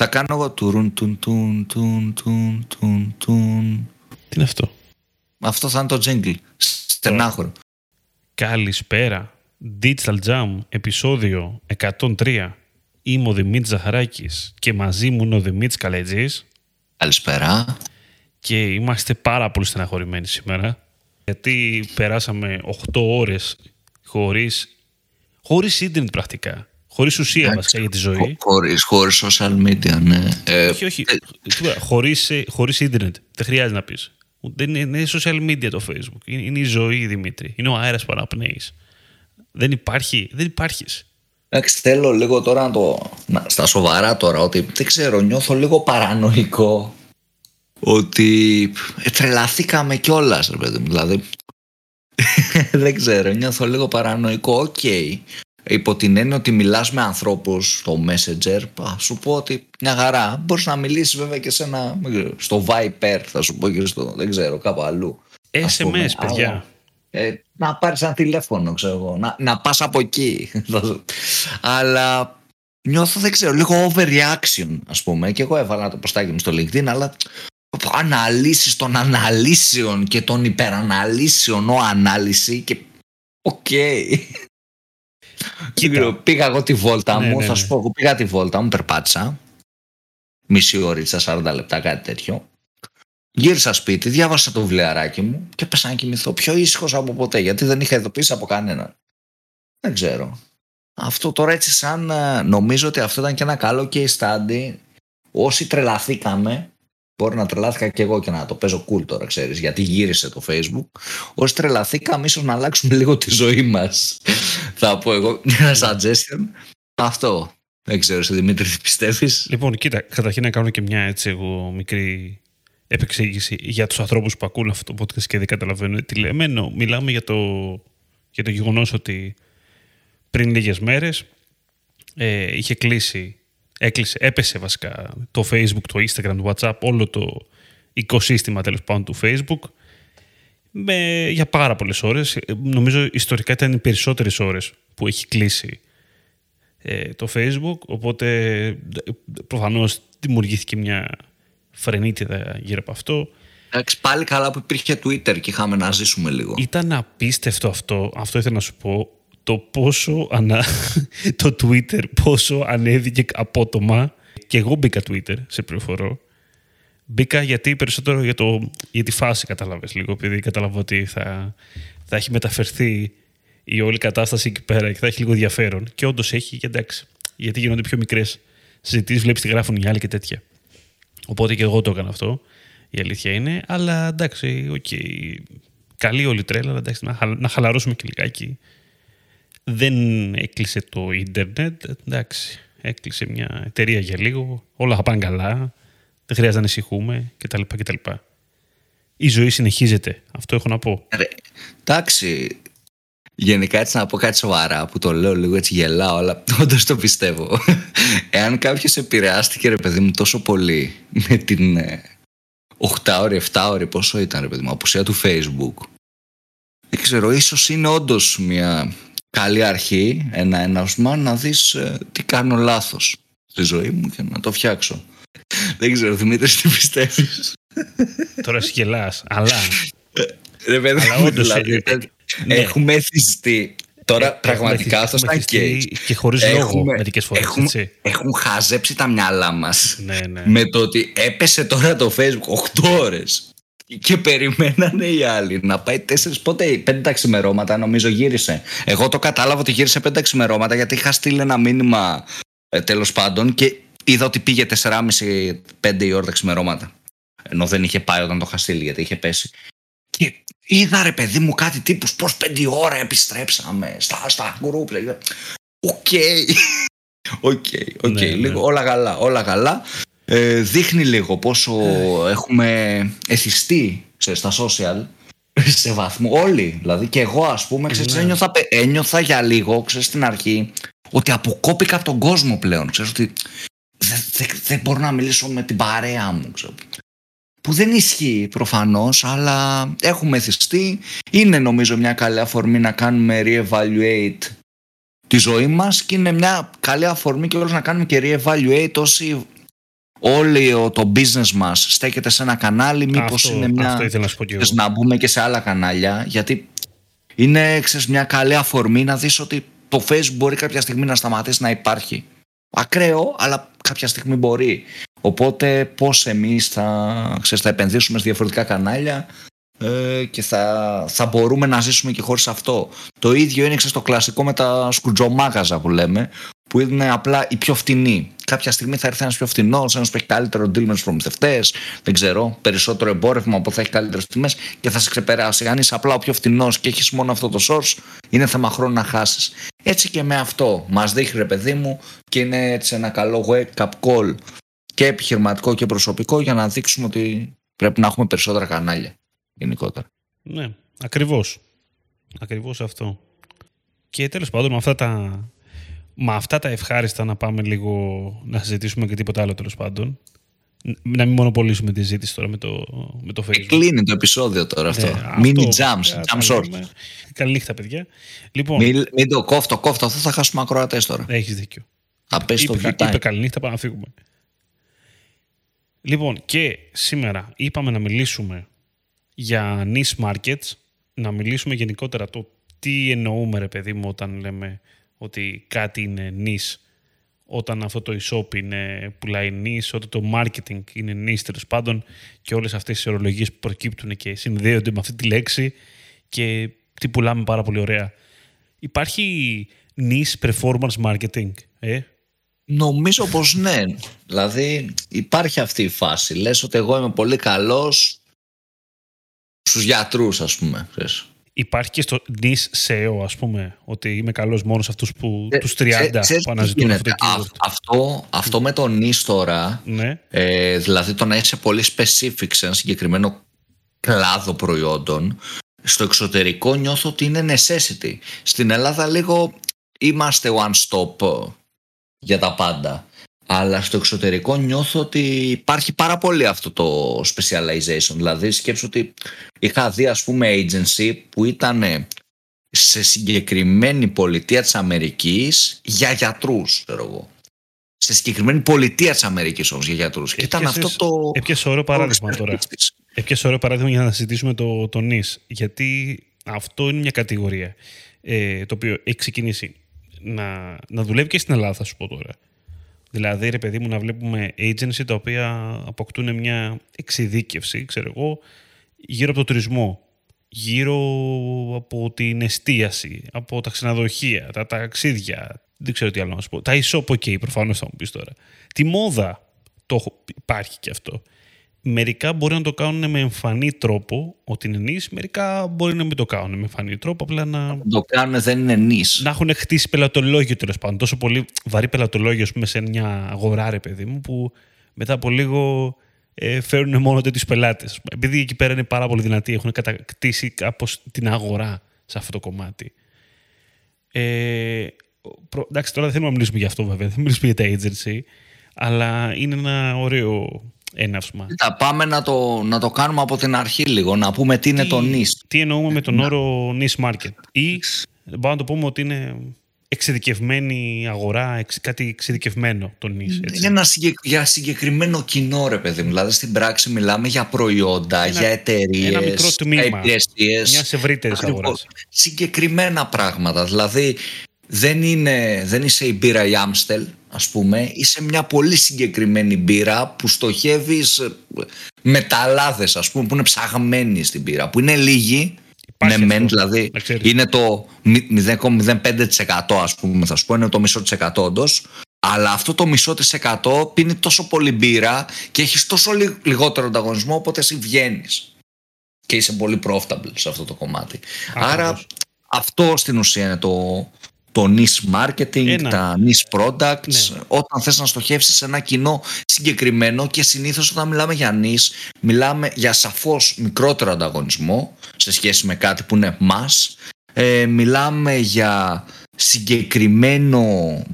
Θα κάνω εγώ τουρουν τουν τουν τουν τουν τουν τουν. Τι είναι αυτό; Αυτό θα είναι το jingle. Στενάχωρο. Καλησπέρα. Digital Jam, επεισόδιο 103. Είμαι ο Δημήτρης Ζαχαράκης και μαζί μου είναι ο Δημήτρης Καλετζής Καλησπέρα. και είμαστε πάρα πολύ στεναχωρημένοι σήμερα γιατί περάσαμε 8 ώρες χωρίς, χωρίς ίντερνετ πρακτικά. Χωρίς ουσία Εντάξει. βασικά για τη ζωή. Χω- Χωρίς, χωρίς social media, ναι. Ε, όχι, όχι. Τίποτα. Χωρίς, ε, χωρίς ίντερνετ. Δεν χρειάζεται να πεις. Δεν είναι, είναι social media το facebook. Είναι, είναι η ζωή, Δημήτρη. Είναι ο αέρας που αναπνέεις. Δεν υπάρχει. Δεν υπάρχεις. Εντάξει, θέλω λίγο τώρα να το. να- στα σοβαρά τώρα, ότι δεν ξέρω, νιώθω λίγο παρανοϊκό. Ότι ε, τρελαθήκαμε κιόλας, ρε παιδί μου. Δηλαδή. δεν ξέρω, νιώθω λίγο παρανοϊκό. Οκ. Υπό την έννοια ότι μιλάς με ανθρώπους στο Messenger, θα σου πω ότι μια χαρά. Μπορείς να μιλήσεις βέβαια και σε ένα, δεν ξέρω, στο Viber, θα σου πω και στο, δεν ξέρω, κάπου αλλού. Ας πούμε, SMS, παιδιά. αλλά, ε, να πάρεις ένα τηλέφωνο, ξέρω εγώ. Να, να πας από εκεί. αλλά νιώθω, δεν ξέρω, λίγο overreaction, ας πούμε. Και εγώ έβαλα το ποστάκι μου στο LinkedIn, αλλά αναλύσεις των αναλύσεων και των υπεραναλύσεων ο ανάλυση και οκ. Κοίτα. Πήγα εγώ τη βόλτα Ναι, μου, ναι, θα ναι. σου πω, εγώ πήγα τη βόλτα μου, περπάτησα. Μισή ώριτσα, 40 λεπτά, κάτι τέτοιο. Γύρισα σπίτι, διάβασα το βιβλιαράκι μου και πέσα να κοιμηθώ πιο ήσυχος από ποτέ, γιατί δεν είχα ειδοποίηση από κανέναν. Δεν ξέρω. Αυτό τώρα έτσι σαν ε, νομίζω ότι αυτό ήταν και ένα καλό case study. Όσοι τρελαθήκαμε, μπορεί να τρελάθηκα και εγώ και να το παίζω cool τώρα, ξέρεις, γιατί γύρισε το facebook. Όσοι τρελαθήκαμε, ίσως να αλλάξουμε λίγο τη ζωή μας. Θα πω εγώ ένα suggestion. Αυτό. Δεν ξέρω, σε Δημήτρη, τι πιστεύεις; Λοιπόν, κοίτα, καταρχήν να κάνω και μια έτσι εγώ μικρή επεξήγηση για τους ανθρώπους που ακούν αυτό το podcast και δεν καταλαβαίνουν τι λέμε. Ενώ μιλάμε για το, για το γεγονός ότι πριν λίγες μέρες ε, είχε κλείσει, έκλεισε, έπεσε βασικά το Facebook, το Instagram, το WhatsApp, όλο το οικοσύστημα τέλος πάντων του Facebook με, για πάρα πολλές ώρες. Ε, Νομίζω ιστορικά ήταν οι περισσότερες ώρες που έχει κλείσει ε, το Facebook, οπότε ε, προφανώς δημιουργήθηκε μια φρενίτιδα γύρω από αυτό. Εντάξει, πάλι καλά που υπήρχε Twitter και είχαμε να ζήσουμε λίγο. Ήταν απίστευτο αυτό, αυτό ήθελα να σου πω, το πόσο ανα... το Twitter πόσο ανέβηκε απότομα και εγώ μπήκα Twitter, σε πληροφορώ. Μπήκα γιατί περισσότερο για, το, για τη φάση κατάλαβες λίγο, επειδή κατάλαβα ότι θα, θα έχει μεταφερθεί η όλη κατάσταση εκεί πέρα και θα έχει λίγο ενδιαφέρον. Και όντως έχει, και εντάξει, γιατί γίνονται πιο μικρές συζητήσεις, βλέπεις τι γράφουν οι άλλοι και τέτοια. Οπότε και εγώ το έκανα αυτό, η αλήθεια είναι. Αλλά εντάξει, οκ. Καλή όλη η τρέλα, αλλά εντάξει, να, χαλ- να χαλαρώσουμε και λιγάκι. Δεν έκλεισε το ίντερνετ, εντάξει. Έκλεισε μια εταιρεία για λίγο, όλα θα πάνε καλά, δεν χρειάζεται να ανησυχούμε κτλ. κτλ. Η ζωή συνεχίζεται, αυτό έχω να πω. Ρε, εντάξει, γενικά έτσι να πω κάτι σοβαρά που το λέω λίγο έτσι γελάω, αλλά όντως το πιστεύω. Εάν κάποιος επηρεάστηκε ρε παιδί μου τόσο πολύ με την ε, 8 ώρη, 7 ώρη, πόσο ήταν ρε παιδί μου, απουσία του facebook. Δεν ξέρω, ίσως είναι όντως μια καλή αρχή, ένα έναυσμα να δεις ε, τι κάνω λάθος στη ζωή μου και να το φτιάξω. Δεν ξέρω, Δημήτρης, τι πιστεύεις; Τώρα εσύ γελάς, αλλά Ρε παιδί Αλλά μου, όντως, δηλαδή, ε, ε, ναι. έχουμε εθιστεί. Τώρα Ε, πραγματικά έχουμε αυτό ήταν εθιστεί case. και χωρίς λόγο μερικές φορές, έχουμε, έτσι. έχουν χαζέψει τα μυαλά μας ναι, ναι. με το ότι έπεσε τώρα το facebook 8 ώρες και περιμένανε οι άλλοι να πάει 4 πότε 5 τα ξημερώματα νομίζω γύρισε. Εγώ το κατάλαβα ότι γύρισε 5 τα ξημερώματα γιατί είχα στείλει ένα μήνυμα ε, τέλος πάντων και είδα ότι πήγε 4,5-5 η ώρα τα ξημερώματα. Ενώ δεν είχε πάει όταν το είχα στείλει γιατί είχε πέσει. Και είδα ρε παιδί μου κάτι τύπους πως 5 ώρα επιστρέψαμε στα, στα group. λέει. Ok. Ok, ok. Ναι, ναι. Λίγο όλα καλά, όλα καλά. Ε, δείχνει λίγο πόσο έχουμε εθιστεί ξέρεις, στα social σε βαθμό όλοι. Δηλαδή και εγώ ας πούμε ξέρεις, Ναι. ένιωθα, πε- ένιωθα για λίγο ξέρεις, στην αρχή ότι αποκόπηκα από τον κόσμο πλέον. Ξέρεις ότι δεν δεν- δεν μπορώ να μιλήσω με την παρέα μου. Ξέρω. Που δεν ισχύει προφανώς, αλλά έχουμε εθιστεί. Είναι νομίζω μια καλή αφορμή να κάνουμε re-evaluate τη ζωή μας και είναι μια καλή αφορμή και όλος να κάνουμε και re-evaluate όσοι όλο το business μας στέκεται σε ένα κανάλι μήπως Αυτό- είναι μια... αυτό ήθελα να σου πω κι εγώ. Θες να μπούμε και σε άλλα κανάλια γιατί είναι ξέρεις, μια καλή αφορμή να δεις ότι το facebook μπορεί κάποια στιγμή να σταματήσει να υπάρχει. Ακραίο αλλά κάποια στιγμή μπορεί. Οπότε πώς εμείς θα, ξέρεις, θα επενδύσουμε σε διαφορετικά κανάλια ε, και θα, θα μπορούμε να ζήσουμε και χωρίς αυτό. Το ίδιο είναι ξέρεις, το κλασικό με τα σκουτζομάγαζα που λέμε που είναι απλά οι πιο φτηνοί. Κάποια στιγμή θα έρθει ένας πιο φτηνός, ένας που έχει καλύτερο deal με τους προμηθευτές, δεν ξέρω, περισσότερο εμπόρευμα που θα έχει καλύτερες τιμές και θα σε ξεπεράσει. Αν είσαι απλά ο πιο φτηνός και έχεις μόνο αυτό το source, είναι θέμα χρόνου να χάσεις. Έτσι και με αυτό μας δείχνει ρε παιδί μου και είναι έτσι ένα καλό wake up call και επιχειρηματικό και προσωπικό για να δείξουμε ότι πρέπει να έχουμε περισσότερα κανάλια γενικότερα. Ναι, ακριβώς. Ακριβώς αυτό. Και τέλος πάντων με αυτά τα, με αυτά τα ευχάριστα να πάμε λίγο να συζητήσουμε και τίποτα άλλο τέλος πάντων. Ν- Να μην μονοπολίσουμε τη ζήτηση τώρα με το, με το Και Facebook. κλείνει το επεισόδιο τώρα αυτό. Ναι, Mini αυτό, jumps, θα jump τα short. λέμε. Καληνύχτα παιδιά. Λοιπόν, Μην, μην το κόφτω, κόφτω αυτό θα χάσουμε ακροατές τώρα. έχεις δίκιο. Θα πέσει το είπε, view time. είπε καληνύχτα, πάμε να φύγουμε. Λοιπόν, και σήμερα είπαμε να μιλήσουμε για niche markets, να μιλήσουμε γενικότερα το τι εννοούμε ρε παιδί μου όταν λέμε ότι κάτι είναι niche, όταν αυτό το e-shop είναι, πουλάει niche, όταν το marketing είναι niche τέλος πάντων και όλες αυτές οι ορολογίες που προκύπτουν και συνδέονται με αυτή τη λέξη και τι πουλάμε πάρα πολύ ωραία. Υπάρχει niche performance marketing, ε; Νομίζω πως ναι. Δηλαδή υπάρχει αυτή η φάση. Λες ότι εγώ είμαι πολύ καλός στους γιατρούς ας πούμε. ξέρεις. Υπάρχει και στο niche SEO, ας πούμε, ότι είμαι καλός μόνος σε αυτούς που, Ε, τους 30 ξέ- ξέρεις που τι αναζητούν αυτό το γίνεται. Α- keyword. αυτό, αυτό με τον νης τώρα, Ναι, ε, δηλαδή το να είσαι πολύ specific σε ένα συγκεκριμένο κλάδο προϊόντων, στο εξωτερικό νιώθω ότι είναι necessity. Στην Ελλάδα λίγο είμαστε one stop ε, για τα πάντα. Αλλά στο εξωτερικό νιώθω ότι υπάρχει πάρα πολύ αυτό το specialization. Δηλαδή σκέψω ότι είχα δει ας πούμε agency που ήταν σε συγκεκριμένη πολιτεία της Αμερικής για γιατρούς, ξέρω εγώ. Σε συγκεκριμένη πολιτεία της Αμερικής όμως για γιατρούς. Και ήταν Έπιασες- αυτό το... έπιασε ωραίο παράδειγμα το τώρα. expertise. Έπιασε ωραίο παράδειγμα για να συζητήσουμε το, το niche. Γιατί αυτό είναι μια κατηγορία ε, το οποίο έχει ξεκινήσει να, να δουλεύει και στην Ελλάδα, θα σου πω τώρα. Δηλαδή, ρε παιδί μου, να βλέπουμε agency τα οποία αποκτούν μια εξειδίκευση, ξέρω εγώ, γύρω από το τουρισμό, γύρω από την εστίαση, από τα ξενοδοχεία, τα ταξίδια, δεν ξέρω τι άλλο να σου πω. Τα e-shop, ok, προφανώς θα μου πεις τώρα. Τη μόδα, το έχω- υπάρχει και αυτό. Μερικά μπορεί να το κάνουν με εμφανή τρόπο, ότι είναι νης, μερικά μπορεί να μην το κάνουν με εμφανή τρόπο, απλά να, Το κάνουν δεν είναι νης. να έχουν χτίσει πελατολόγιο τέλος πάντων. Τόσο πολύ βαρύ πελατολόγιο, ας πούμε, σε μια αγορά, ρε παιδί μου, που μετά από λίγο ε, φέρνουν μόνο τέτοιους πελάτες. Επειδή εκεί πέρα είναι πάρα πολύ δυνατοί, έχουν κατακτήσει κάπως την αγορά σε αυτό το κομμάτι. Ε, προ, εντάξει, τώρα δεν θέλουμε να μιλήσουμε για αυτό βέβαια, δεν μιλήσουμε για τα agency, αλλά είναι ένα ωραίο έναυσμα. Κοίτα, πάμε να το, να το κάνουμε από την αρχή λίγο, να πούμε τι είναι το νης. Τι εννοούμε με τον όρο niche market. Ή μπορούμε να το πούμε ότι είναι εξειδικευμένη αγορά, εξ- κάτι εξειδικευμένο το niche. Έτσι. Για, ένα συγκεκ... για συγκεκριμένο κοινό, ρε παιδί μου. Δηλαδή στην πράξη μιλάμε για προϊόντα, για εταιρείες, ένα μικρό τμήμα υπηρεσίες. Μιας ευρύτερης αγοράς. Συγκεκριμένα πράγματα. Δηλαδή δεν, είναι, δεν είσαι η μπύρα η Άμστελ, ας πούμε. Είσαι μια πολύ συγκεκριμένη μπύρα που στοχεύεις ε, μεταλλάδες, ας πούμε, που είναι ψαγμένοι στην μπύρα. Που είναι λίγοι, Υπάρχει ναι, αυτό, μεν, δηλαδή να ξέρεις. είναι το 0,05% ας πούμε θα σου πω, είναι το μισό της εκατό όντως. Αλλά αυτό το μισό της εκατό πίνει τόσο πολύ μπύρα και έχεις τόσο λι- λιγότερο ανταγωνισμό οπότε εσύ βγαίνεις. Και είσαι πολύ profitable σε αυτό το κομμάτι. Άρα Ακριβώς. αυτό στην ουσία είναι το, το niche marketing, Ένα. τα niche products. Ναι. Όταν θες να στοχεύσεις σε ένα κοινό συγκεκριμένο και συνήθως όταν μιλάμε για niche, μιλάμε για σαφώς μικρότερο ανταγωνισμό σε σχέση με κάτι που είναι mass. Ε, μιλάμε για συγκεκριμένο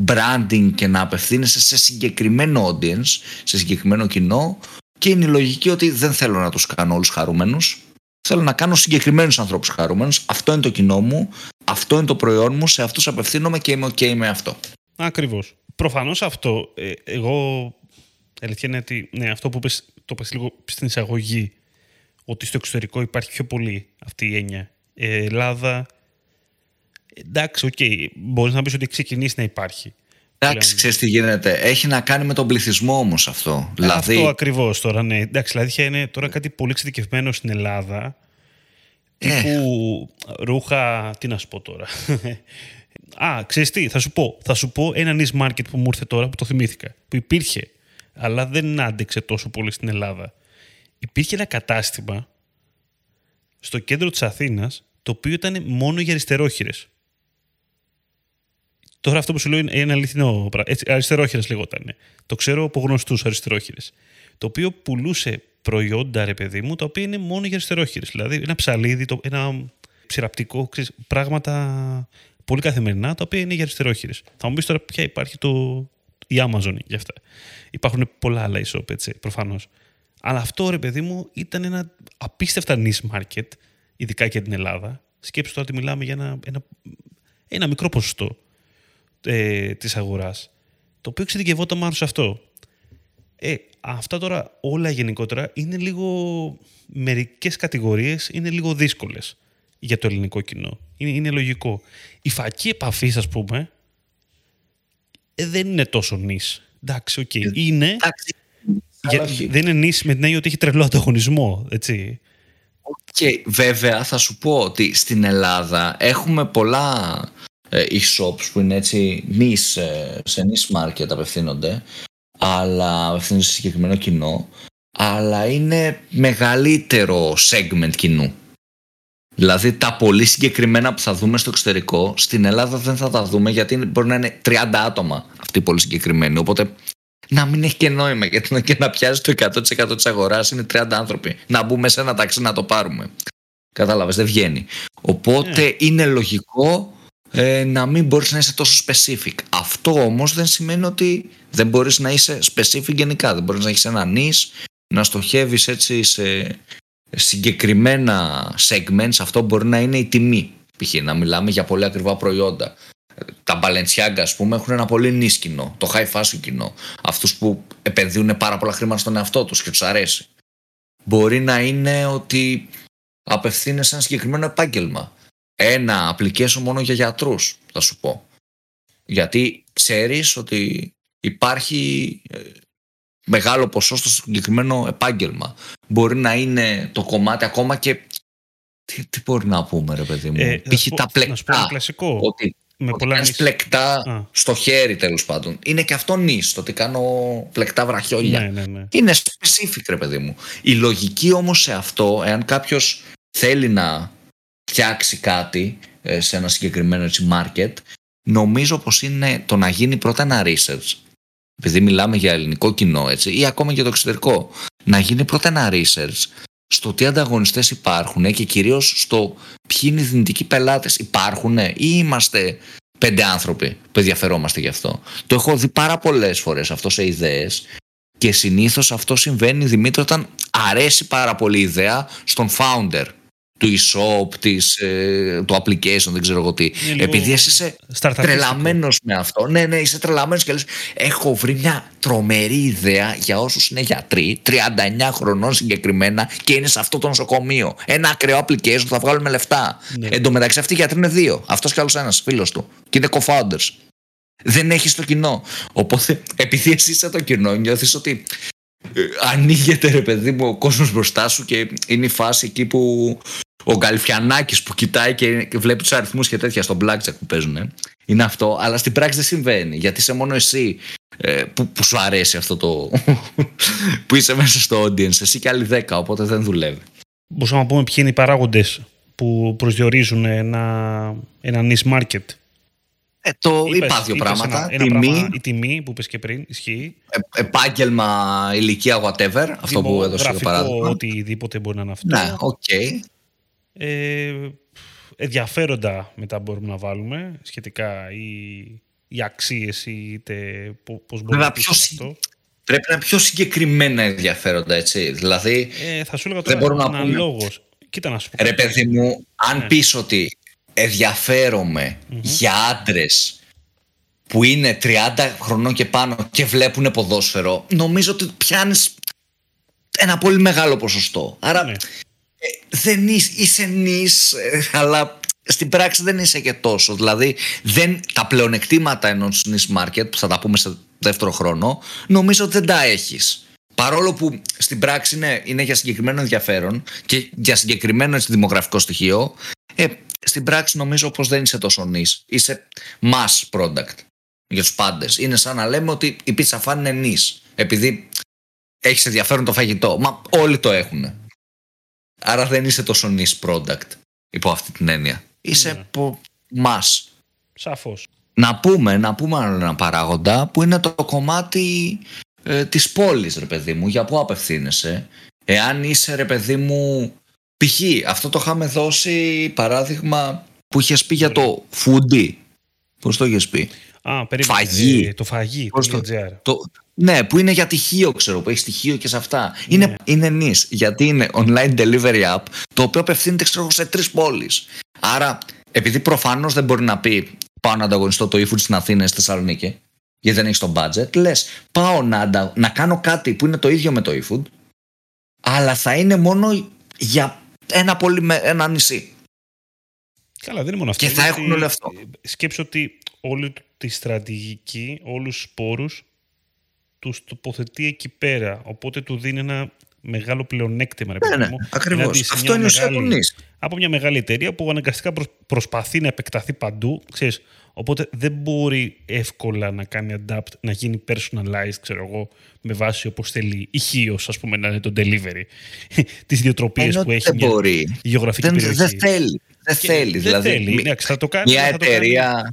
branding και να απευθύνεσαι σε συγκεκριμένο audience, σε συγκεκριμένο κοινό και είναι η λογική ότι δεν θέλω να τους κάνω όλους χαρούμενους Θέλω να κάνω συγκεκριμένους ανθρώπους χαρούμενους. Αυτό είναι το κοινό μου, αυτό είναι το προϊόν μου, σε αυτούς απευθύνομαι και είμαι ok με αυτό. Ακριβώς. Προφανώς αυτό, ε, εγώ αλήθεια είναι ότι ναι, αυτό που πες, το πες λίγο στην εισαγωγή, ότι στο εξωτερικό υπάρχει πιο πολύ αυτή η έννοια. Ε, Ελλάδα, εντάξει, ok, okay, μπορείς να πεις ότι ξεκινήσει να υπάρχει. Εντάξει, ξέρεις τι γίνεται. Έχει να κάνει με τον πληθυσμό όμως αυτό. Ε, δηλαδή... Αυτό ακριβώς τώρα, ναι. Εντάξει, δηλαδή είναι τώρα κάτι πολύ εξειδικευμένο στην Ελλάδα. Ε. Τύπου ρούχα. Τι να σου πω τώρα. Α, ξέρεις τι, θα σου πω. Θα σου πω ένα niche market που μου ήρθε τώρα που το θυμήθηκα. Που υπήρχε, αλλά δεν άντεξε τόσο πολύ στην Ελλάδα. Υπήρχε ένα κατάστημα στο κέντρο της Αθήνας το οποίο ήταν μόνο για αριστερόχειρες. Τώρα αυτό που σου λέω είναι ένα αληθινό πράγμα. Αριστερόχειρες λεγόταν. Το ξέρω από γνωστούς αριστερόχειρες. Το οποίο πουλούσε προϊόντα, ρε παιδί μου, τα οποία είναι μόνο για αριστερόχειρε. Δηλαδή ένα ψαλίδι, ένα ψηραπτικό, ξέρεις, πράγματα πολύ καθημερινά, τα οποία είναι για αριστερόχειρε. Θα μου πεις τώρα ποια υπάρχει το, η Amazon για αυτά. Υπάρχουν πολλά άλλα e-shop, έτσι, προφανώς. Αλλά αυτό, ρε παιδί μου, ήταν ένα απίστευτα niche market, ειδικά και την Ελλάδα. Σκέψτε τώρα ότι μιλάμε για ένα, ένα, ένα μικρό ποσοστό ε, της αγοράς, το οποίο εξειδικευόταν μάλλον σε αυτό. Ε, αυτά τώρα όλα γενικότερα είναι λίγο, μερικές κατηγορίες είναι λίγο δύσκολες για το ελληνικό κοινό. Είναι, είναι λογικό. Οι φακοί επαφής, ας πούμε, ε, δεν είναι τόσο niche. Εντάξει, ok. Okay. Είναι... Για, δεν είναι niche με την έννοια ότι έχει τρελό ανταγωνισμό, έτσι. Okay. Βέβαια, θα σου πω ότι στην Ελλάδα έχουμε πολλά ε, e-shops που είναι έτσι niche, ε, σε niche market απευθύνονται αλλά απευθύνονται σε συγκεκριμένο κοινό αλλά είναι μεγαλύτερο segment κοινού. Δηλαδή τα πολύ συγκεκριμένα που θα δούμε στο εξωτερικό στην Ελλάδα δεν θα τα δούμε γιατί μπορεί να είναι 30 άτομα αυτοί οι πολύ συγκεκριμένοι. Οπότε να μην έχει και νόημα γιατί και να πιάσει το 100% της αγοράς είναι 30 άνθρωποι. Να μπούμε σε ένα ταξί να το πάρουμε. Κατάλαβες, δεν βγαίνει. Οπότε yeah. είναι λογικό ε, να μην μπορείς να είσαι τόσο specific. Αυτό όμως δεν σημαίνει ότι δεν μπορείς να είσαι specific γενικά. Δεν μπορείς να έχεις ένα νης, να στοχεύεις έτσι σε συγκεκριμένα segments. Αυτό μπορεί να είναι η τιμή. Π.χ. να μιλάμε για πολύ ακριβά προϊόντα. Τα Balenciaga, ας πούμε, έχουν ένα πολύ νης κοινό, το high fashion κοινό. Αυτούς που επενδύουν πάρα πολλά χρήματα στον εαυτό τους και τους αρέσει. Μπορεί να είναι ότι απευθύνεσαι σε ένα συγκεκριμένο επάγγελμα ένα application μόνο για γιατρούς, θα σου πω. Γιατί ξέρεις ότι υπάρχει ε, μεγάλο ποσό στο συγκεκριμένο επάγγελμα. Μπορεί να είναι το κομμάτι ακόμα και... Τι, τι μπορεί να πούμε ρε παιδί μου. Ε, Π.χ. τα πλεκτά. κλασικό. Ότι, με ότι πολλά πλεκτά στο χέρι τέλος πάντων. Είναι και αυτό νης, το ότι κάνω πλεκτά βραχιόλια. Ναι, ναι, ναι. Είναι specific ρε παιδί μου. Η λογική όμως σε αυτό, εάν κάποιος θέλει να φτιάξει κάτι ε, σε ένα συγκεκριμένο έτσι, market, νομίζω πως είναι το να γίνει πρώτα ένα research, επειδή μιλάμε για ελληνικό κοινό έτσι, ή ακόμα για το εξωτερικό, να γίνει πρώτα ένα research στο τι ανταγωνιστές υπάρχουν και κυρίως στο ποιοι είναι οι δυνητικοί πελάτες. Υπάρχουν ή είμαστε πέντε άνθρωποι που ενδιαφερόμαστε γι' αυτό. Το έχω δει πάρα πολλές φορές αυτό σε ιδέες και συνήθως αυτό συμβαίνει Δημήτρη όταν αρέσει πάρα πολύ η ιδέα στον founder του e-shop, της, ε, του application, δεν ξέρω εγώ τι. Επειδή εσύ είσαι τρελαμένος με αυτό. Ναι, ναι, είσαι τρελαμένος και λες: Έχω βρει μια τρομερή ιδέα για όσους είναι γιατροί, 39 χρονών συγκεκριμένα και είναι σε αυτό το νοσοκομείο. Ένα ακραίο application που θα βγάλουμε λεφτά. Ναι. Εν τω μεταξύ, αυτοί οι γιατροί είναι δύο. Αυτός κι άλλος ένας φίλος του. Και είναι co-founders. Δεν έχεις το κοινό. Οπότε, επειδή εσύ είσαι το κοινό, νιώθεις ότι ε, ανοίγεται ρε παιδί μου ο κόσμος μπροστά σου και είναι η φάση εκεί που ο Γκαλφιανάκης που κοιτάει και βλέπει τους αριθμούς και τέτοια στο blackjack που παίζουν είναι αυτό, αλλά στην πράξη δεν συμβαίνει γιατί είσαι μόνο εσύ ε, που, που σου αρέσει αυτό το που είσαι μέσα στο audience εσύ και άλλοι δέκα οπότε δεν δουλεύει Μπορούμε να πούμε ποιοι είναι οι παράγοντες που προσδιορίζουν ένα, ένα niche market ε, το είπες, είπα δύο πράγματα. Ένα, τιμή, πράγμα, η τιμή που είπες και πριν, ισχύει. Ε, επάγγελμα, ηλικία, whatever. Αυτό που έδωσε το παράδειγμα. Οτιδήποτε μπορεί να είναι αυτό. Ναι, ok. Okay. Ε, ενδιαφέροντα μετά μπορούμε να βάλουμε σχετικά ή οι αξίες ή είτε πώς μπορεί να πει αυτό. Πρέπει να είναι πιο συγκεκριμένα ενδιαφέροντα, έτσι. Δηλαδή, ε, θα σου έλεγα τώρα δεν μπορούμε να πούμε. Λόγος. Κοίτα να σου πω. Ρε παιδί μου, αν ναι. πεις ότι ενδιαφέρομαι για άντρες που είναι 30 χρονών και πάνω και βλέπουν ποδόσφαιρο, νομίζω ότι πιάνεις ένα πολύ μεγάλο ποσοστό. Άρα Ναι. Ε, δεν είσαι, είσαι νης, ε, αλλά στην πράξη δεν είσαι και τόσο. Δηλαδή δεν, τα πλεονεκτήματα ενός νης market, που θα τα πούμε σε δεύτερο χρόνο, νομίζω ότι δεν τα έχεις. Παρόλο που στην πράξη είναι, είναι για συγκεκριμένο ενδιαφέρον και για συγκεκριμένο έτσι, δημογραφικό στοιχείο, ε, στην πράξη νομίζω πως δεν είσαι τόσο νης. Είσαι mass product για τους πάντες. Είναι σαν να λέμε ότι η pizza fan είναι νης. Επειδή έχει ενδιαφέρον το φαγητό. Μα όλοι το έχουν. Άρα δεν είσαι τόσο niche product υπό αυτή την έννοια. Είσαι Ναι. από μας. Σαφώς. Να πούμε, να πούμε άλλο ένα παράγοντα που είναι το κομμάτι ε, της πόλης ρε παιδί μου. Για πού απευθύνεσαι. Εάν είσαι ρε παιδί μου π.χ. αυτό το είχαμε δώσει παράδειγμα που είχες πει για το foodie. Πώς το είχες πει; Α, περίμενε. Φαγί. Ε, το φαγί. Πώς το- .gr. Το, ναι, που είναι για τυχείο, ξέρω, που έχεις στοιχείο και σε αυτά. Είναι, Ναι. είναι νης, γιατί είναι online delivery app, το οποίο απευθύνεται ξέρω, εγώ, σε τρεις πόλεις. Άρα, επειδή προφανώς δεν μπορεί να πει πάω να ανταγωνιστώ το eFood στην Αθήνα ή στη Θεσσαλονίκη, γιατί δεν έχεις το budget, λες πάω να, αντα- να κάνω κάτι που είναι το ίδιο με το eFood, αλλά θα είναι μόνο για ένα, πολύ, με- ένα νησί. Καλά, δεν είναι μόνο αυτό. Και θα γιατί έχουν όλο αυτό. Σκέψω ότι όλη τη στρατηγική, όλους τους σπόρους τους τοποθετεί εκεί πέρα. Οπότε του δίνει ένα μεγάλο πλεονέκτημα. Ρε, Ναι, παιδί ναι, μου, ακριβώς. έναντι σε Αυτό μια είναι η ουσία του μεγάλη- νης. Από μια μεγάλη εταιρεία που αναγκαστικά προσ- προσπαθεί να επεκταθεί παντού. Ξέρεις, οπότε δεν μπορεί εύκολα να κάνει adapt, να γίνει personalized, ξέρω εγώ, με βάση όπως θέλει η Χίος, ας πούμε, να είναι το delivery. Τις διοτροπίες Ενώ που έχει δεν μια μπορεί. γεωγραφική Δεν, περιοχή. δεν θέλει. Δεν Και θέλει. δεν δηλαδή, θέλει. μη- Εντάξει, θα το κάνει, μια αλλά θα το κάνει- εταιρεία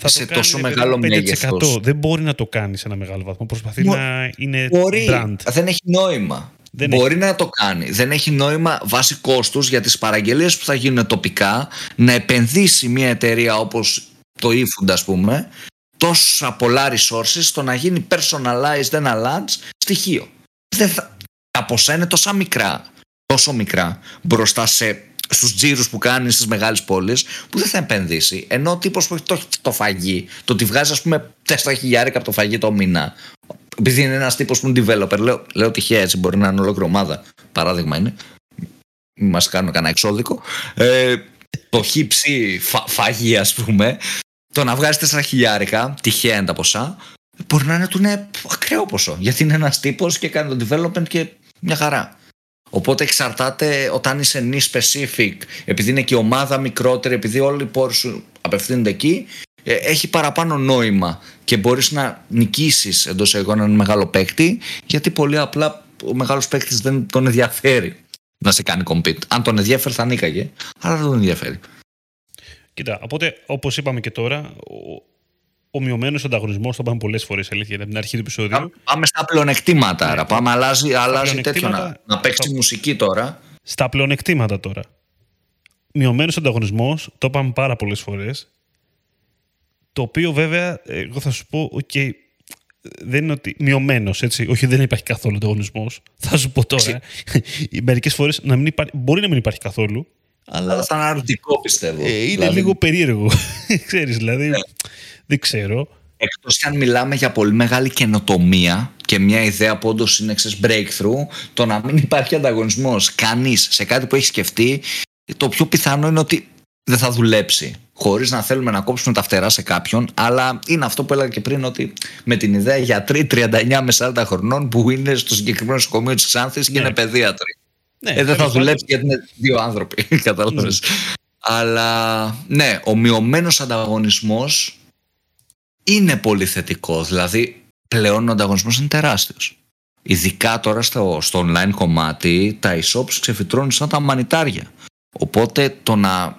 θα σε το κάνει, τόσο ρε παιδί μεγάλο μου, 5%. μέγεθος. Δεν μπορεί να το κάνει σε ένα μεγάλο βαθμό. Προσπαθεί Μπο- να είναι Μπορεί, brand. δεν έχει νόημα. Δεν Μπορεί να το κάνει. Δεν έχει νόημα βάσει κόστους για τις παραγγελίες που θα γίνουν τοπικά να επενδύσει μια εταιρεία όπως το eFood ας πούμε τόσα πολλά resources στο να γίνει personalized ένα lunch στοιχείο. Δεν θα... Τα ποσά είναι τόσα μικρά, τόσο μικρά μπροστά σε, στους τζίρους που κάνεις στις μεγάλες πόλεις που δεν θα επενδύσει. Ενώ ο τύπος που έχει το, το φαγί, το ότι βγάζει ας πούμε 4 χιλιάρικα από το φαγί το μήνα επειδή είναι ένας τύπος που είναι developer, λέω, λέω τυχαία έτσι, μπορεί να είναι ολόκληρη ομάδα. Παράδειγμα είναι. Μην μας κάνουν κανένα εξώδικο. Ε, το χύψη φα, φαγή, ας πούμε, το να βγάζει 4 χιλιάρικα, τυχαία είναι τα ποσά, μπορεί να είναι του είναι ακραίο ποσό. Γιατί είναι ένας τύπος και κάνει το development και μια χαρά. Οπότε εξαρτάται όταν είσαι niche specific, επειδή είναι και η ομάδα μικρότερη, επειδή όλοι οι πόροι σου απευθύνονται εκεί, ε, έχει παραπάνω νόημα και μπορείς να νικήσεις εντός εγώ έναν μεγάλο παίκτη γιατί πολύ απλά ο μεγάλος παίκτης δεν τον ενδιαφέρει να σε κάνει compete. Αν τον ενδιαφέρει θα νίκαγε, αλλά δεν τον ενδιαφέρει. Κοίτα, οπότε όπως είπαμε και τώρα, ο, ο μειωμένος ανταγωνισμός, το είπαμε πολλές φορές αλήθεια από την αρχή του επεισόδιου. Πάμε στα πλεονεκτήματα, Ναι. άρα. Πάμε, αλλάζει, αλλάζει τέτοιο να, πλεονεκτήματα- να παίξει στα- μουσική τώρα. Στα πλεονεκτήματα τώρα. Μειωμένος ανταγωνισμός, το είπαμε πάρα πολλές φορές. Το οποίο βέβαια, εγώ θα σου πω, οκ, δεν είναι ότι. Μειωμένος, έτσι. Όχι, δεν υπάρχει καθόλου ανταγωνισμός. Θα σου πω τώρα. Μερικές φορές μπορεί να μην υπάρχει καθόλου, αλλά Αλλά θα είναι αρνητικό πιστεύω. ε, είναι Δηλαδή, λίγο περίεργο. Ξέρεις, δηλαδή. Ναι. Δεν ξέρω. Εκτός και αν μιλάμε για πολύ μεγάλη καινοτομία και μια ιδέα που όντως είναι ξέρεις, breakthrough, το να μην υπάρχει ανταγωνισμός κανείς σε κάτι που έχει σκεφτεί, το πιο πιθανό είναι ότι δεν θα δουλέψει. Χωρίς να θέλουμε να κόψουμε τα φτερά σε κάποιον, αλλά είναι αυτό που έλεγα και πριν, ότι με την ιδέα γιατροί 39 με 40 χρονών που είναι στο συγκεκριμένο νοσοκομείο της Ξάνθης και Ναι. είναι παιδίατροι. Ναι, Ε, δεν θα τέλος δουλέψει γιατί είναι δύο άνθρωποι. Κατάλαβες. Αλλά ναι, ο μειωμένο ανταγωνισμός είναι πολύ θετικός. Δηλαδή, πλέον ο ανταγωνισμός είναι τεράστιος. Ειδικά τώρα στο, στο online κομμάτι, τα e-shops ξεφυτρώνουν σαν τα μανιτάρια. Οπότε το να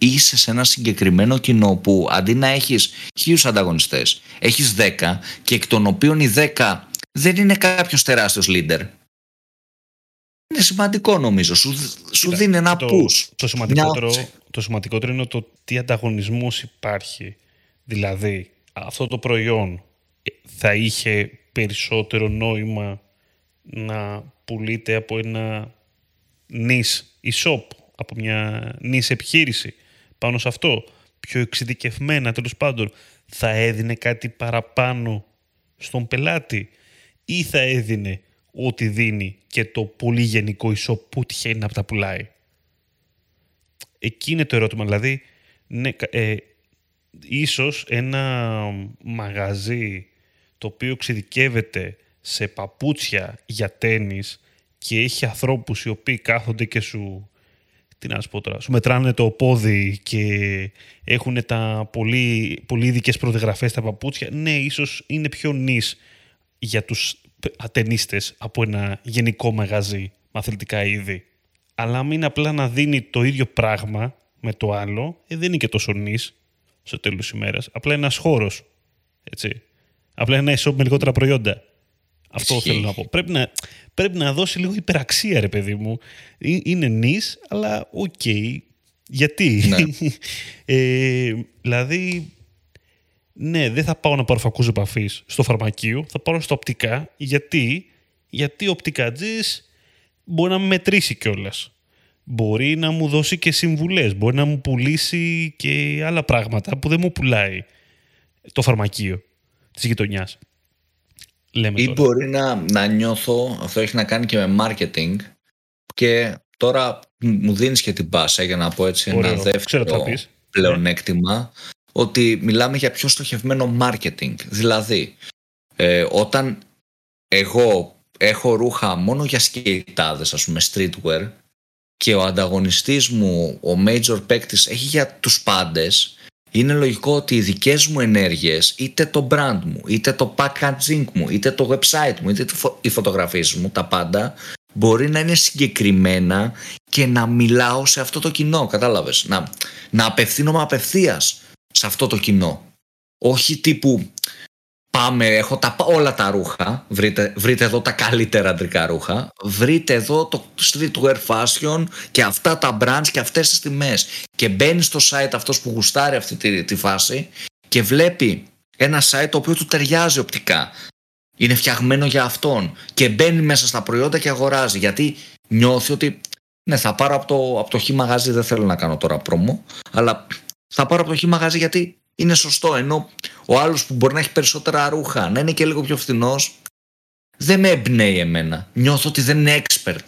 είσαι σε ένα συγκεκριμένο κοινό που αντί να έχεις χίλιους ανταγωνιστές, έχεις 10 και εκ των οποίων οι 10 δεν είναι κάποιος τεράστιος leader. Είναι σημαντικό νομίζω. Σου, σου Κοίτα, δίνει ένα το, push. Το σημαντικότερο, Μια- το σημαντικότερο είναι το τι ανταγωνισμός υπάρχει. Δηλαδή, αυτό το προϊόν ε, θα είχε περισσότερο νόημα να πουλείται από ένα νης e-shop, από μια νης επιχείρηση πάνω σε αυτό, πιο εξειδικευμένα τέλος πάντων. θα έδινε κάτι παραπάνω στον πελάτη ή θα έδινε ό,τι δίνει και το πολύ γενικό ισό που τυχαίνει να τα πουλάει; Εκεί είναι το ερώτημα. Δηλαδή, ναι, ε, ίσως ένα μαγαζί το οποίο εξειδικεύεται σε παπούτσια για τένις και έχει ανθρώπους οι οποίοι κάθονται και σου τι να σου πω τώρα, σου μετράνε το πόδι και έχουν τα πολύ, πολύ ειδικές προδιαγραφές στα παπούτσια, ναι, ίσως είναι πιο νης για τους ατενίστες από ένα γενικό μαγαζί με αθλητικά είδη. Αλλά μην απλά να δίνει το ίδιο πράγμα με το άλλο, ε, δεν είναι και τόσο νης στο τέλος της ημέρας. Απλά είναι ένας χώρος, έτσι. Απλά ένα shop με λιγότερα προϊόντα. Αυτό θέλω να πω. Πρέπει να, πρέπει να δώσει λίγο υπεραξία, ρε παιδί μου. Ε, είναι niche, αλλά οκ. Γιατί; Ναι. ε, δηλαδή, ναι, δεν θα πάω να πάρω φακούς επαφής στο φαρμακείο, θα πάω στα οπτικά. Γιατί, γιατί ο οπτικατζής μπορεί να με μετρήσει κιόλας. Μπορεί να μου δώσει και συμβουλές, μπορεί να μου πουλήσει και άλλα πράγματα που δεν μου πουλάει το φαρμακείο της γειτονιάς. Λέμε Ή μπορεί να, να νιώθω, αυτό έχει να κάνει και με marketing και τώρα μου δίνεις και την πάσα για να πω έτσι ένα δεύτερο πλεονέκτημα ναι. ότι μιλάμε για πιο στοχευμένο marketing. Δηλαδή, ε, όταν εγώ έχω ρούχα μόνο για σκεϊτάδες, ας πούμε, streetwear και ο ανταγωνιστής μου, ο major παίκτης έχει για τους πάντες είναι λογικό ότι οι δικές μου ενέργειες, είτε το brand μου, είτε το packaging μου, είτε το website μου, είτε οι φωτογραφίες μου, τα πάντα, μπορεί να είναι συγκεκριμένα και να μιλάω σε αυτό το κοινό, κατάλαβες, να, να απευθύνομαι απευθείας σε αυτό το κοινό. Όχι τύπου Πάμε, έχω τα, όλα τα ρούχα. Βρείτε, βρείτε εδώ τα καλύτερα αντρικά ρούχα. Βρείτε εδώ το streetwear fashion και αυτά τα brands και αυτές τις τιμές. Και μπαίνει στο site αυτός που γουστάρει αυτή τη, τη φάση και βλέπει ένα site το οποίο του ταιριάζει οπτικά. Είναι φτιαγμένο για αυτόν και μπαίνει μέσα στα προϊόντα και αγοράζει γιατί νιώθει ότι ναι θα πάρω από το, από το χ μαγαζί, δεν θέλω να κάνω τώρα πρόμο, αλλά θα πάρω από το χ μαγαζί γιατί είναι σωστό. Ενώ ο άλλος που μπορεί να έχει περισσότερα ρούχα, να είναι και λίγο πιο φθηνός, δεν με εμπνέει εμένα. Νιώθω ότι δεν είναι expert.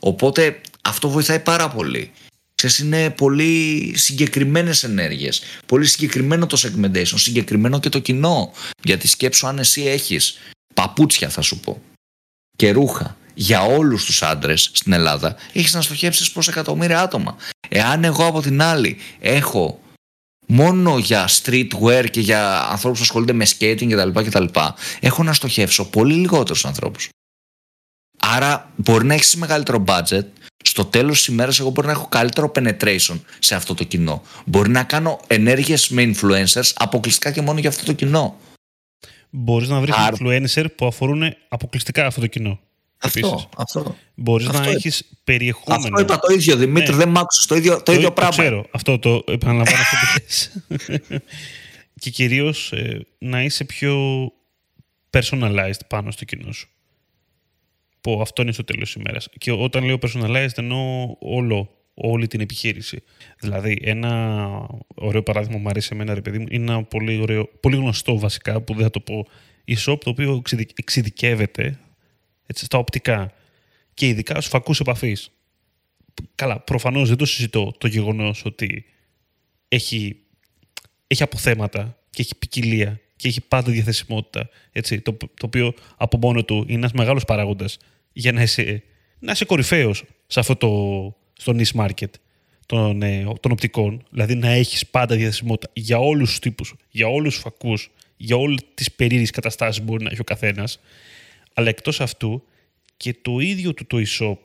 Οπότε αυτό βοηθάει πάρα πολύ. Ξέρεις, είναι πολύ συγκεκριμένες ενέργειες. Πολύ συγκεκριμένο το segmentation, συγκεκριμένο και το κοινό. Γιατί σκέψου αν εσύ έχεις παπούτσια θα σου πω και ρούχα για όλους τους άντρες στην Ελλάδα, έχεις να στοχεύσεις προς εκατομμύρια άτομα. Εάν εγώ από την άλλη έχω μόνο για streetwear και για ανθρώπους που ασχολούνται με skating κτλ. κτλ έχω να στοχεύσω πολύ λιγότερους ανθρώπους. Άρα μπορεί να έχεις μεγαλύτερο budget, στο τέλος της ημέρας εγώ μπορεί να έχω καλύτερο penetration σε αυτό το κοινό. Μπορεί να κάνω ενέργειες με influencers αποκλειστικά και μόνο για αυτό το κοινό. Μπορείς να βρεις Άρα... influencer που αφορούν αποκλειστικά αυτό το κοινό. Αυτό, αυτό. Μπορείς να έχεις περιεχόμενο. Αυτό είπα το ίδιο, Δημήτρη, ναι. δεν μ' άκουσες το ίδιο, το, το ίδιο πράγμα. Το ξέρω, αυτό το επαναλαμβάνω αυτό που θες. και κυρίως ε, να είσαι πιο personalized πάνω στο κοινό σου. Που αυτό είναι στο τέλος της ημέρας. Και όταν λέω personalized εννοώ όλο, όλη την επιχείρηση. Δηλαδή, ένα ωραίο παράδειγμα που μου αρέσει εμένα, ρε παιδί μου, είναι ένα πολύ, ωραίο, πολύ γνωστό βασικά, που δεν θα το πω, e-shop, το οποίο εξειδικεύεται έτσι, στα οπτικά. Και ειδικά στους φακούς επαφής. Καλά, προφανώς δεν το συζητώ το γεγονός ότι έχει, έχει αποθέματα και έχει ποικιλία και έχει πάντα διαθεσιμότητα, έτσι, το, το οποίο από μόνο του είναι ένας μεγάλος παράγοντας για να είσαι, να είσαι κορυφαίος σε αυτό το, στο niche market των, ε, των οπτικών, δηλαδή να έχεις πάντα διαθεσιμότητα για όλους τους τύπους, για όλους τους φακούς, για όλες τις περίεργες καταστάσεις που μπορεί να έχει ο καθένας, αλλά εκτός αυτού και το ίδιο του το e-shop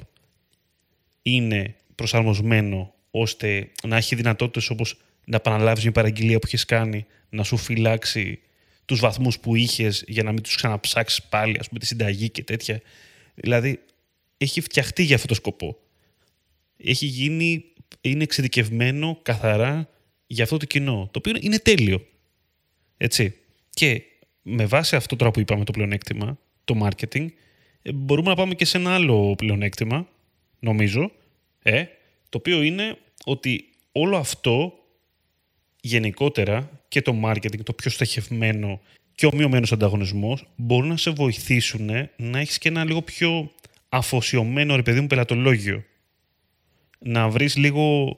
είναι προσαρμοσμένο ώστε να έχει δυνατότητες όπως να επαναλάβεις μια παραγγελία που έχει κάνει, να σου φυλάξει τους βαθμούς που είχες για να μην τους ξαναψάξεις πάλι, ας πούμε, τη συνταγή και τέτοια. Δηλαδή, έχει φτιαχτεί για αυτό το σκοπό. Έχει γίνει, είναι εξειδικευμένο καθαρά για αυτό το κοινό, το οποίο είναι τέλειο. Έτσι. Και με βάση αυτό τώρα που είπαμε το πλεονέκτημα, το marketing, ε, μπορούμε να πάμε και σε ένα άλλο πλεονέκτημα, νομίζω, ε, το οποίο είναι ότι όλο αυτό γενικότερα και το marketing, το πιο στοχευμένο και ο μειωμένο ανταγωνισμός μπορούν να σε βοηθήσουν να έχεις και ένα λίγο πιο αφοσιωμένο ρε παιδί μου πελατολόγιο. Να βρεις λίγο.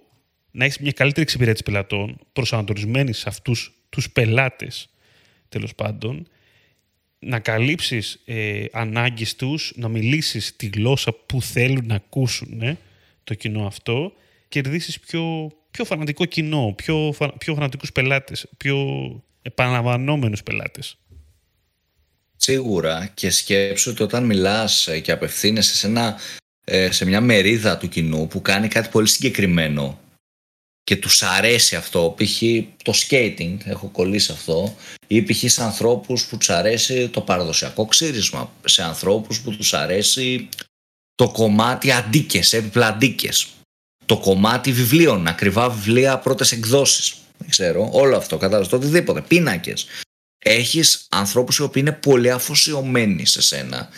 να έχεις μια καλύτερη εξυπηρέτηση πελατών προσανατολισμένη σε αυτούς τους πελάτες τέλος πάντων. Να καλύψεις ε, ανάγκες τους, να μιλήσεις τη γλώσσα που θέλουν να ακούσουν ε, το κοινό αυτό, κερδίσεις πιο, πιο φανατικό κοινό, πιο, πιο φανατικούς πελάτες, πιο επαναλαμβανόμενους πελάτες. Σίγουρα και σκέψου ότι όταν μιλάς και απευθύνεσαι σε, ένα, ε, σε μια μερίδα του κοινού που κάνει κάτι πολύ συγκεκριμένο και τους αρέσει αυτό, π.χ. το skating, έχω κολλήσει αυτό, ή π.χ. σε ανθρώπους που τους αρέσει το παραδοσιακό ξύρισμα, σε ανθρώπους που τους αρέσει το κομμάτι αντίκες, έπιπλα αντίκες, το κομμάτι βιβλίων, ακριβά βιβλία, πρώτες εκδόσεις, δεν ξέρω, όλο αυτό, κατάλαβες, το οτιδήποτε, πίνακες. Έχεις ανθρώπους οι οποίοι είναι πολύ αφοσιωμένοι σε σένα,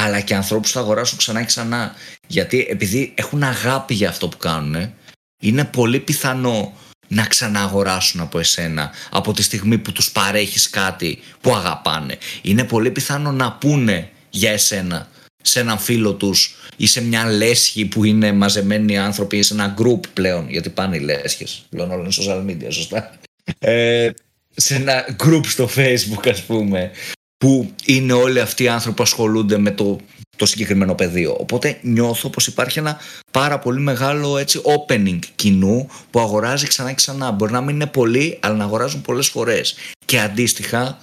αλλά και ανθρώπους που θα αγοράσουν ξανά και ξανά, γιατί επειδή έχουν αγάπη για αυτό που κάνουν, είναι πολύ πιθανό να ξαναγοράσουν από εσένα από τη στιγμή που τους παρέχεις κάτι που αγαπάνε. Είναι πολύ πιθανό να πούνε για εσένα σε έναν φίλο τους ή σε μια λέσχη που είναι μαζεμένοι άνθρωποι ή σε ένα group πλέον, γιατί πάνε οι λέσχες, πλέον όλα είναι social media, σωστά. Ε, σε ένα group στο facebook ας πούμε, που είναι όλοι αυτοί οι άνθρωποι που ασχολούνται με το το συγκεκριμένο πεδίο. Οπότε νιώθω πως υπάρχει ένα πάρα πολύ μεγάλο έτσι, opening κοινού που αγοράζει ξανά και ξανά. Μπορεί να μην είναι πολύ, αλλά να αγοράζουν πολλές φορές. Και αντίστοιχα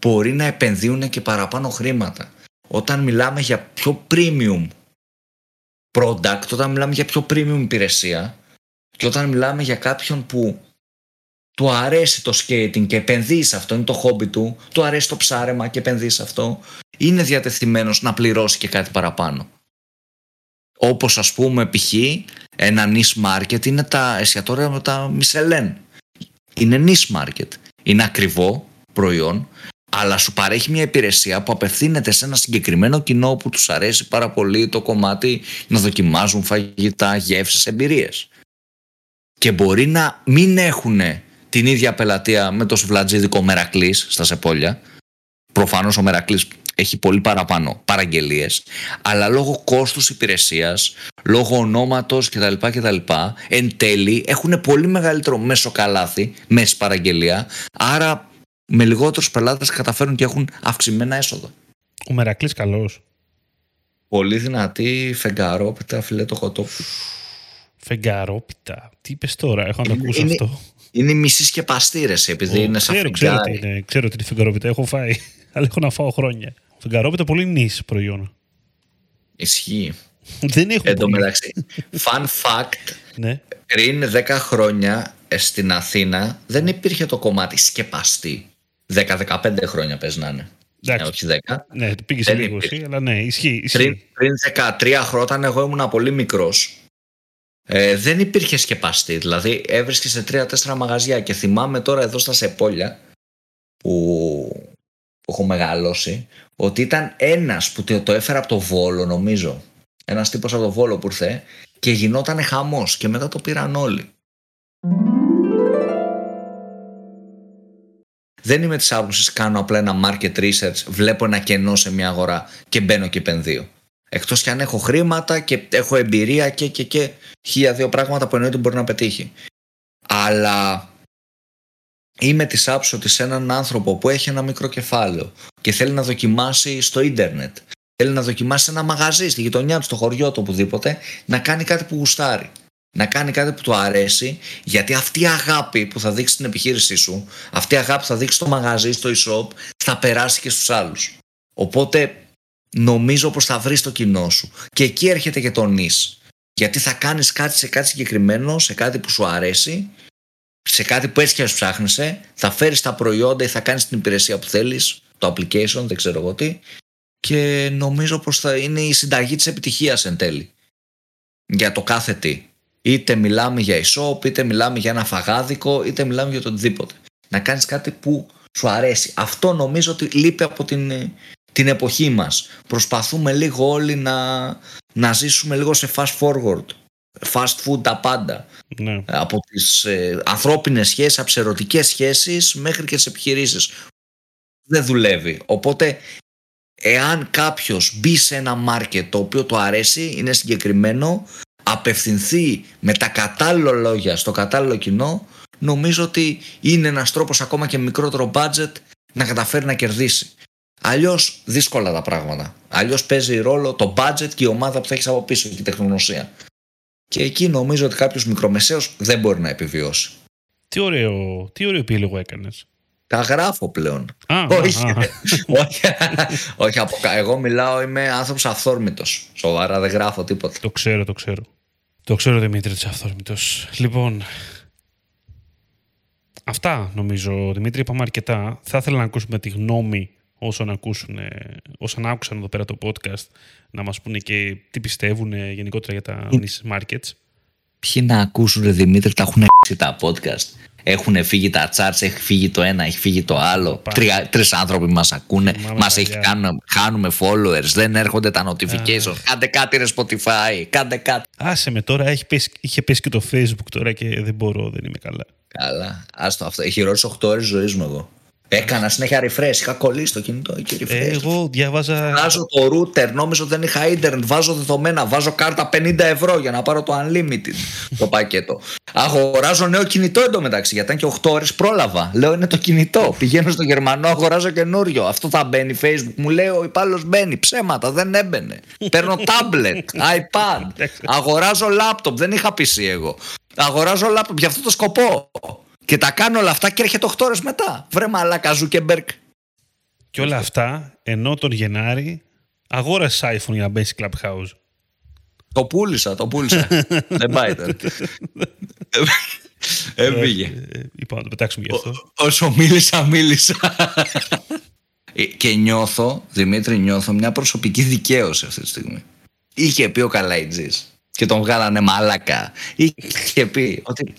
μπορεί να επενδύουν και παραπάνω χρήματα. Όταν μιλάμε για πιο premium product, όταν μιλάμε για πιο premium υπηρεσία και όταν μιλάμε για κάποιον που του αρέσει το skating και επενδύεις σε αυτό, είναι το χόμπι του, του αρέσει το ψάρεμα και επενδύεις σε αυτό, είναι διατεθειμένος να πληρώσει και κάτι παραπάνω. Όπως ας πούμε π.χ. ένα niche market είναι τα εστιατόρια με τα Michelin. Είναι niche market. Είναι ακριβό προϊόν, αλλά σου παρέχει μια υπηρεσία που απευθύνεται σε ένα συγκεκριμένο κοινό που τους αρέσει πάρα πολύ το κομμάτι να δοκιμάζουν φαγητά, γεύσεις, εμπειρίες. Και μπορεί να μην έχουν την ίδια πελατεία με το σουβλατζίδικο Μερακλής στα Σεπόλια. Προφανώς ο Μερακλής έχει πολύ παραπάνω παραγγελίες, αλλά λόγω κόστους υπηρεσίας, λόγω ονόματος κτλ. κτλ εν τέλει έχουν πολύ μεγαλύτερο μέσο καλάθι, μέσης παραγγελία, άρα με λιγότερους πελάτες καταφέρουν και έχουν αυξημένα έσοδα. Ο Μερακλής καλός. Πολύ δυνατή φεγγαρόπιτα φιλέτο κοτόπου. Φεγγαρόπιτα. Τι είπες τώρα, έχω να το ακούσω αυτό. Είναι μισή σκεπαστή ρε, επειδή είναι σαν ξέρω, ξέρω, τι είναι, ξέρω ότι είναι φεγγαρόπιτα, έχω φάει, αλλά έχω να φάω χρόνια. Φεγγαρόπιτα πολύ νης προϊόν. Ισχύει. Δεν έχω Εν τω μεταξύ, fun fact, ναι. πριν 10 χρόνια ε, στην Αθήνα δεν υπήρχε το κομμάτι σκεπαστή. 10-15 χρόνια πες να είναι. Εντάξει. όχι 10. Ναι, πήγε σε λίγος εσύ, αλλά ναι, ισχύει. ισχύει. Πριν, πριν 13 χρόνια, όταν εγώ ήμουν πολύ μικρός, ε, δεν υπήρχε σκεπαστή. Δηλαδή έβρισκες σε 3-4 μαγαζιά και θυμάμαι τώρα εδώ στα Σεπόλια που, που έχω μεγαλώσει ότι ήταν ένας που το έφερα από το Βόλο νομίζω. Ένας τύπος από το Βόλο που ήρθε και γινόταν χαμός και μετά το πήραν όλοι. Δεν είμαι της άποψης κάνω απλά ένα market research, βλέπω ένα κενό σε μια αγορά και μπαίνω και επενδύω. Εκτός και αν έχω χρήματα και έχω εμπειρία και, και, και χίλια δύο πράγματα που εννοείται μπορεί να πετύχει. Αλλά είμαι της άποψης ότι σε έναν άνθρωπο που έχει ένα μικρό κεφάλαιο και θέλει να δοκιμάσει στο ίντερνετ, θέλει να δοκιμάσει ένα μαγαζί στη γειτονιά του, στο χωριό του, οπουδήποτε, να κάνει κάτι που γουστάρει. Να κάνει κάτι που του αρέσει, γιατί αυτή η αγάπη που θα δείξει στην επιχείρησή σου, αυτή η αγάπη που θα δείξει στο μαγαζί, στο e-shop, θα περάσει και στους άλλους. Οπότε νομίζω πως θα βρεις το κοινό σου. Και εκεί έρχεται και το νης. Γιατί θα κάνεις κάτι σε κάτι συγκεκριμένο, σε κάτι που σου αρέσει, σε κάτι που έτσι και ψάχνεσαι, θα φέρεις τα προϊόντα ή θα κάνεις την υπηρεσία που θέλεις, το application, δεν ξέρω εγώ τι, και νομίζω πως θα είναι η συνταγή της επιτυχίας εν τέλει. Για το κάθε τι. Είτε μιλάμε για e-shop, είτε μιλάμε για ένα φαγάδικο, είτε μιλάμε για το οτιδήποτε. Να κάνεις κάτι που σου αρέσει. Αυτό νομίζω ότι λείπει από την, την εποχή μας. Προσπαθούμε λίγο όλοι να, να ζήσουμε λίγο σε fast forward fast food, τα πάντα. Ναι. Από τις ε, ανθρώπινες σχέσεις, αψερωτικές σχέσεις μέχρι και τις επιχειρήσεις. Δεν δουλεύει. Οπότε εάν κάποιος μπει σε ένα μάρκετ το οποίο του αρέσει, είναι συγκεκριμένο, απευθυνθεί με τα κατάλληλα λόγια στο κατάλληλο κοινό, νομίζω ότι είναι ένας τρόπος ακόμα και μικρότερο budget να καταφέρει να κερδίσει. Αλλιώς δύσκολα τα πράγματα. Αλλιώς παίζει ρόλο το budget και η ομάδα που θα έχεις από πίσω και η τεχνογνωσία. Και εκεί νομίζω ότι κάποιος μικρομεσαίος δεν μπορεί να επιβιώσει. Τι ωραίο, τι ωραίο επίλογο έκανες. Τα γράφω πλέον. Α, όχι, α, α. όχι, όχι από, κα- εγώ μιλάω, είμαι άνθρωπος αυθόρμητος. Σοβαρά δεν γράφω τίποτα. Το ξέρω, το ξέρω. Το ξέρω, Δημήτρη, της αυθόρμητος. Λοιπόν, αυτά νομίζω, Δημήτρη, είπαμε αρκετά. Θα ήθελα να ακούσουμε τη γνώμη όσων, ακούσουν, ε, όσων άκουσαν εδώ πέρα το podcast, να μας πούνε και τι πιστεύουν ε, γενικότερα για τα niche markets. Ποιοι να ακούσουν ρε Δημήτρη, τα έχουν έξι τα podcast. Έχουν φύγει τα charts, έχει φύγει το ένα, έχει φύγει το άλλο. Πάμε. Τρία, τρεις άνθρωποι μας ακούνε, Θυμάμαι μας παλιά. έχει κάνουμε, χάνουμε followers, δεν έρχονται τα notifications. Κάντε κάτι ρε Spotify, κάντε κάτι. Άσε με τώρα, έχει πέσει, είχε πέσει και το Facebook τώρα και δεν μπορώ, δεν είμαι καλά. Καλά, άστο αυτό. Έχει ρώσει 8 ώρες ζωής μου εγώ. Έκανα συνέχεια refresh, είχα κολλήσει το κινητό και refresh. Ε, εγώ διάβαζα... Βάζω το router, νόμιζα ότι δεν είχα ίντερνετ, βάζω δεδομένα, βάζω κάρτα 50 ευρώ για να πάρω το unlimited το πακέτο. Αγοράζω νέο κινητό εντωμεταξύ, γιατί ήταν και 8 ώρες πρόλαβα. Λέω είναι το κινητό. Πηγαίνω στο Γερμανό, αγοράζω καινούριο. Αυτό θα μπαίνει Facebook. Μου λέει ο υπάλληλος μπαίνει. Ψέματα, δεν έμπαινε. Παίρνω tablet, iPad. Αγοράζω laptop, δεν είχα PC εγώ. Αγοράζω laptop για αυτό το σκοπό. Και τα κάνω όλα αυτά και έρχεται 8 ώρες μετά. Βρε μαλάκα Ζούκερμπεργκ. Και όλα αυτά, ενώ τον Γενάρη αγόρασε iPhone για να μπαίνει Clubhouse. Το πούλησα, το πούλησα. Δεν πάει τώρα. Ε, πήγε. Ε, είπα να το πετάξουμε γι' αυτό. Όσο μίλησα, μίλησα. Ε, Και νιώθω, Δημήτρη, νιώθω μια προσωπική δικαίωση αυτή τη στιγμή. Είχε πει ο Καλαϊτζής και τον βγάλανε μαλάκα. Είχε πει ότι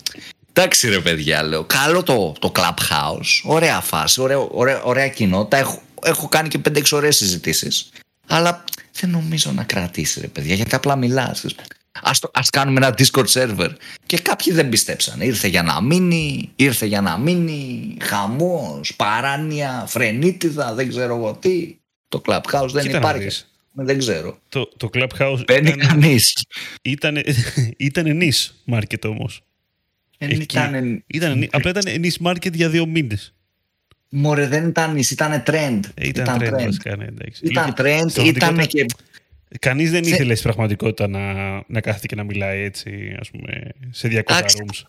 εντάξει ρε παιδιά, λέω, καλό το, το Clubhouse, ωραία φάση, ωραία, ωραία, ωραία κοινότητα, έχω, έχω κάνει και 5-6 ωραίες συζητήσεις, αλλά δεν νομίζω να κρατήσει ρε παιδιά, γιατί απλά μιλάς. Ας, το, ας κάνουμε ένα Discord server. Και κάποιοι δεν πιστέψαν. Ήρθε για να μείνει, ήρθε για να μείνει, χαμός, παράνοια, φρενίτιδα, δεν ξέρω εγώ τι. Το Clubhouse δεν Κοίτα να υπάρχει. δεις. Δεν ξέρω. Το, το Clubhouse Μπαίνει ήταν, κανείς. ήταν, ήταν niche market όμως. Δεν Εκεί. ήταν... Ήταν, απλά ήταν niche market για δύο μήνες. Μωρέ, δεν ήταν niche, ήταν trend. Ε, ήταν, trend, βασικά, ναι, εντάξει. Ήταν Είχε- trend, στην ήταν πραγματικότητα, και... Κανείς δεν Σε- ήθελε στην πραγματικότητα να, να κάθεται και να μιλάει έτσι, ας πούμε, σε 200 Εντάξει. rooms.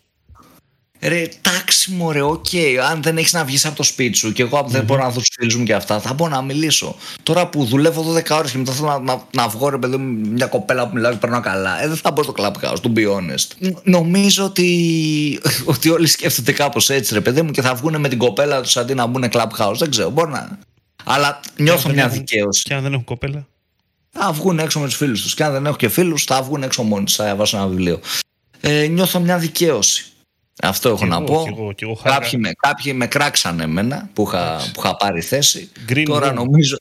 Ρε, εντάξει μωρέ, οκ. Αν δεν έχεις να βγεις από το σπίτι σου και εγώ δεν μπορώ να δω τους φίλους μου και αυτά, θα μπορώ να μιλήσω. Τώρα που δουλεύω 12 ώρες και μετά θέλω να, να, να βγω ρε παιδί μου μια κοπέλα που μιλάω και περνάω καλά, ε, δεν θα μπω στο Clubhouse, to be honest. Ν- Νομίζω ότι, ότι όλοι σκέφτονται κάπως έτσι ρε παιδί μου και θα βγουν με την κοπέλα τους αντί να μπουν Clubhouse. Δεν ξέρω, μπορεί να... Αλλά νιώθω αν μια δεν έχουν- δικαίωση. Και αν δεν έχουν κοπέλα; Θα βγουν έξω με τους φίλους τους. Και αν δεν έχω και φίλους, θα βγουν έξω μόνοι τους. Θα διαβάσω ένα βιβλίο. Ε, νιώθω μια δικαίωση. Αυτό έχω Κι να εγώ, πω. κι εγώ, κι εγώ χάρηκα. κάποιοι, με, κάποιοι με κράξανε εμένα που είχα, που είχα πάρει θέση. Green τώρα, room. νομίζω,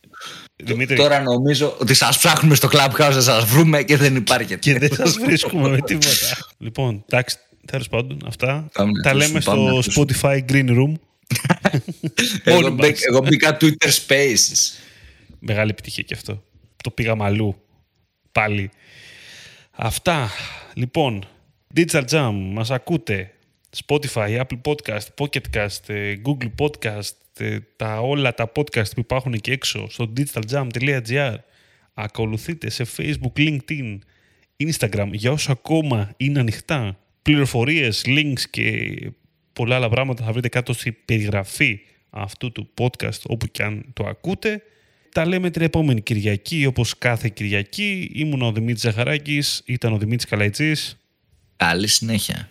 Δημήτρη, τώρα νομίζω ότι σας ψάχνουμε στο Clubhouse, θα σας βρούμε και δεν υπάρχει. και δεν σας βρίσκουμε με τίποτα. λοιπόν, εντάξει, τέλος πάντων, αυτά. Πάμε να Τα ακούσουμε, λέμε πάμε να στο ακούσουμε. Spotify Green Room. εγώ, Μόνοι μπήκα, μας. εγώ μπήκα Twitter Spaces. Μεγάλη επιτυχία και αυτό. Το πήγαμε αλλού. Πάλι. Αυτά. Λοιπόν, Digital Jam, μας ακούτε. Spotify, Apple Podcast, Pocket Cast, ε, Google Podcast, ε, τα, όλα τα podcast που υπάρχουν εκεί έξω στο digitaljam.gr. Ακολουθείτε σε Facebook, LinkedIn, Instagram για όσο ακόμα είναι ανοιχτά. Πληροφορίες, links και πολλά άλλα πράγματα θα βρείτε κάτω στη περιγραφή αυτού του podcast όπου και αν το ακούτε. Τα λέμε την επόμενη Κυριακή, όπως κάθε Κυριακή. Ήμουν ο Δημήτρης Ζαχαράκης, ήταν ο Δημήτρης Καλαϊτζής. Καλή συνέχεια.